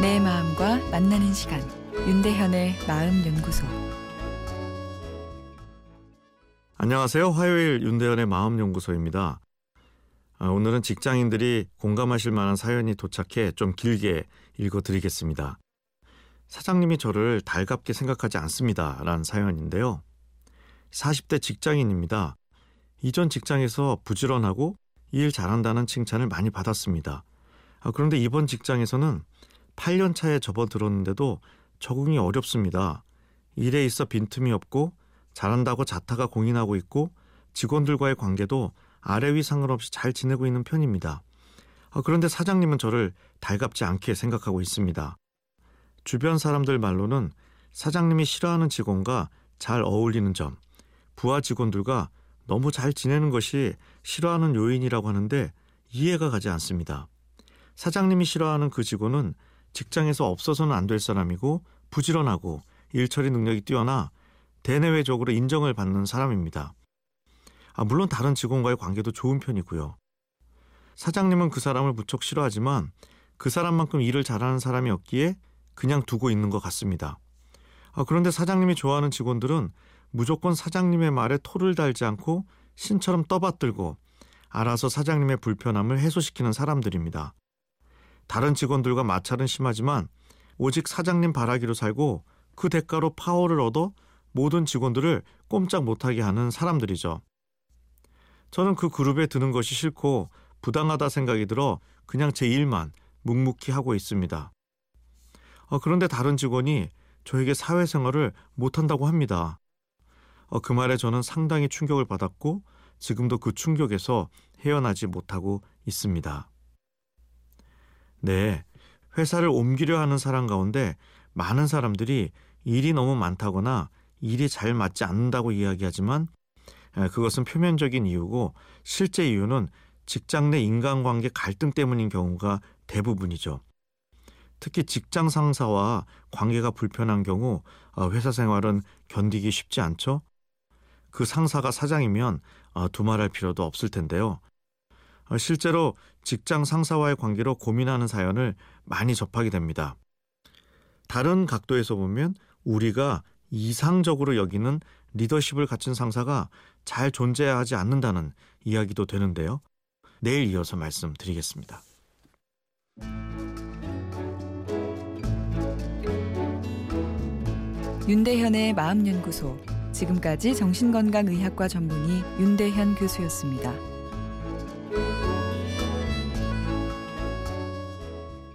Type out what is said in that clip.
마음과 만나는 시간 윤대현의 마음 연구소 안녕하세요. 화요일 윤대현의 마음 연구소입니다. 아, 오늘은 직장인들이 공감하실 만한 사연이 도착해 좀 길게 읽어 드리겠습니다. 사장님이 저를 달갑게 생각하지 않습니다. 라는 사연인데요. 40대 직장인입니다. 이전 직장에서 부지런하고 일 잘한다는 칭찬을 많이 받았습니다. 아, 그런데 이번 직장에서는 8년 차에 접어들었는데도 적응이 어렵습니다. 일에 있어 빈틈이 없고 잘한다고 자타가 공인하고 있고 직원들과의 관계도 아래 위 상관없이 잘 지내고 있는 편입니다. 아, 그런데 사장님은 저를 달갑지 않게 생각하고 있습니다. 주변 사람들 말로는 사장님이 싫어하는 직원과 잘 어울리는 점, 부하 직원들과 너무 잘 지내는 것이 싫어하는 요인이라고 하는데 이해가 가지 않습니다. 사장님이 싫어하는 그 직원은 직장에서 없어서는 안 될 사람이고 부지런하고 일처리 능력이 뛰어나 대내외적으로 인정을 받는 사람입니다. 아, 물론 다른 직원과의 관계도 좋은 편이고요. 사장님은 그 사람을 무척 싫어하지만 그 사람만큼 일을 잘하는 사람이 없기에 그냥 두고 있는 것 같습니다. 아, 그런데 사장님이 좋아하는 직원들은 무조건 사장님의 말에 토를 달지 않고 신처럼 떠받들고 알아서 사장님의 불편함을 해소시키는 사람들입니다. 다른 직원들과 마찰은 심하지만 오직 사장님 바라기로 살고 그 대가로 파워를 얻어 모든 직원들을 꼼짝 못하게 하는 사람들이죠. 저는 그 그룹에 드는 것이 싫고 부당하다 생각이 들어 그냥 제 일만 묵묵히 하고 있습니다. 어, 그런데 다른 직원이 저에게 사회생활을 못한다고 합니다. 어, 그 말에 저는 상당히 충격을 받았고 지금도 그 충격에서 헤어나지 못하고 있습니다. 네. 회사를 옮기려 하는 사람 가운데 많은 사람들이 일이 너무 많다거나 일이 잘 맞지 않는다고 이야기하지만 그것은 표면적인 이유고 실제 이유는 직장 내 인간관계 갈등 때문인 경우가 대부분이죠. 특히 직장 상사와 관계가 불편한 경우 어, 회사 생활은 견디기 쉽지 않죠. 그 상사가 사장이면 어, 두말할 필요도 없을 텐데요. 어, 실제로 직장 상사와의 관계로 고민하는 사연을 많이 접하게 됩니다. 다른 각도에서 보면 우리가 이상적으로 여기는 리더십을 갖춘 상사가 잘 존재하지 않는다는 이야기도 되는데요. 내일 이어서 말씀드리겠습니다. 윤대현의 마음연구소 지금까지 정신건강의학과 전문의 윤대현 교수였습니다.